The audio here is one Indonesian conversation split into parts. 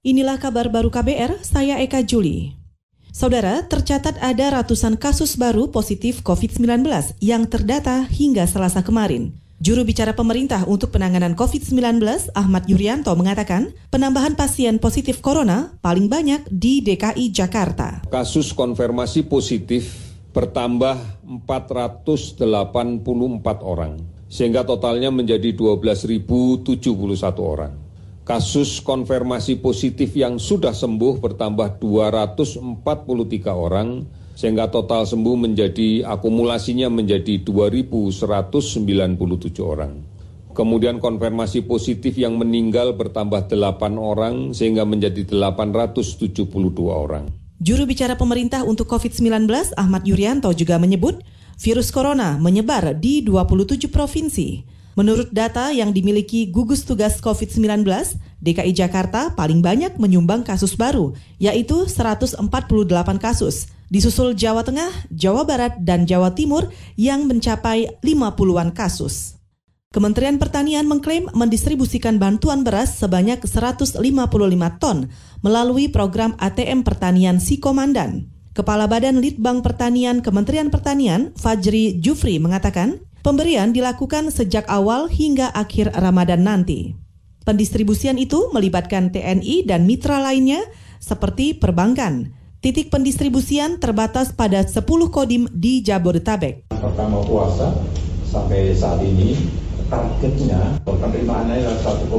Inilah kabar baru KBR, saya Eka Juli. Saudara, tercatat ada ratusan kasus baru positif COVID-19 yang terdata hingga selasa kemarin. Juru bicara pemerintah untuk penanganan COVID-19, Ahmad Yuryanto, mengatakan penambahan pasien positif corona paling banyak di DKI Jakarta. Kasus konfirmasi positif bertambah 484 orang, sehingga totalnya menjadi 12.071 orang. Kasus konfirmasi positif yang sudah sembuh bertambah 243 orang, sehingga total sembuh menjadi akumulasinya menjadi 2.197 orang. Kemudian konfirmasi positif yang meninggal bertambah 8 orang sehingga menjadi 872 orang. Juru bicara pemerintah untuk COVID-19 Ahmad Yuryanto juga menyebut virus corona menyebar di 27 provinsi. Menurut data yang dimiliki gugus tugas COVID-19, DKI Jakarta paling banyak menyumbang kasus baru, yaitu 148 kasus disusul Jawa Tengah, Jawa Barat, dan Jawa Timur yang mencapai 50-an kasus. Kementerian Pertanian mengklaim mendistribusikan bantuan beras sebanyak 155 ton melalui program ATM Pertanian Si Komandan. Kepala Badan Litbang Pertanian Kementerian Pertanian, Fajri Jufri, mengatakan pemberian dilakukan sejak awal hingga akhir Ramadan nanti. Pendistribusian itu melibatkan TNI dan mitra lainnya seperti perbankan, Titik pendistribusian terbatas pada 10 kodim di Jabodetabek. Pertama puasa sampai saat ini targetnya penerimaannya adalah 1,5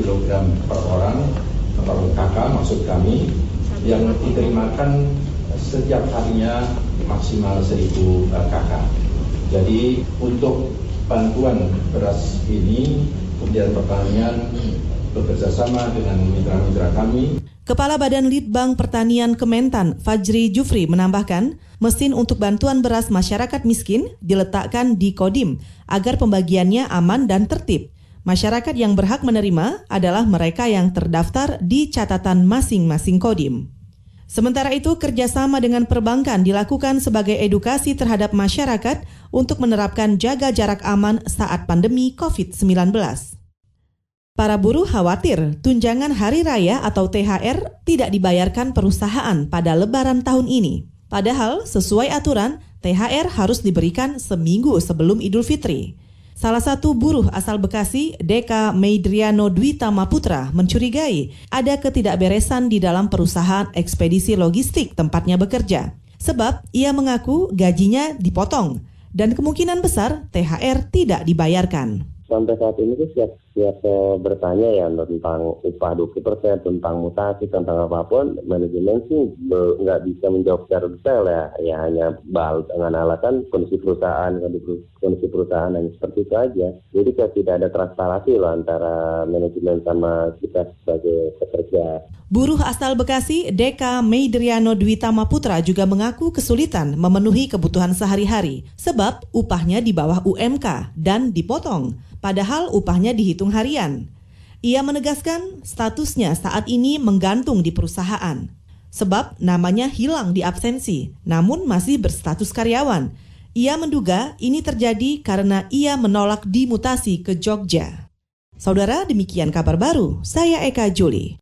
kg per orang per kakak maksud kami yang diterimakan setiap harinya maksimal 1000 kakak. Jadi untuk bantuan beras ini kemudian pertanian bekerja sama dengan mitra-mitra kami Kepala Badan Litbang Pertanian Kementan, Fajri Jufri, menambahkan, mesin untuk bantuan beras masyarakat miskin diletakkan di Kodim agar pembagiannya aman dan tertib. Masyarakat yang berhak menerima adalah mereka yang terdaftar di catatan masing-masing Kodim. Sementara itu, kerjasama dengan perbankan dilakukan sebagai edukasi terhadap masyarakat untuk menerapkan jaga jarak aman saat pandemi COVID-19. Para buruh khawatir tunjangan hari raya atau THR tidak dibayarkan perusahaan pada lebaran tahun ini. Padahal sesuai aturan, THR harus diberikan seminggu sebelum Idul Fitri. Salah satu buruh asal Bekasi, Deka Meidriano Dwita Maputra, mencurigai ada ketidakberesan di dalam perusahaan ekspedisi logistik tempatnya bekerja. Sebab ia mengaku gajinya dipotong dan kemungkinan besar THR tidak dibayarkan. Sampai saat ini sih siap setiap saya bertanya ya tentang upah 20 persen, tentang mutasi, tentang apa pun, manajemen sih nggak bisa menjawab secara detail ya. Ya hanya bal dengan alasan kondisi perusahaan, kondisi perusahaan yang seperti itu aja. Jadi kayak tidak ada transparansi loh antara manajemen sama kita sebagai pekerja. Buruh asal Bekasi, Deka Meidriano Dwita Maputra juga mengaku kesulitan memenuhi kebutuhan sehari-hari sebab upahnya di bawah UMK dan dipotong padahal upahnya dihitung harian. Ia menegaskan statusnya saat ini menggantung di perusahaan. Sebab namanya hilang di absensi, namun masih berstatus karyawan. Ia menduga ini terjadi karena ia menolak dimutasi ke Jogja. Saudara, demikian kabar baru. Saya Eka Juli.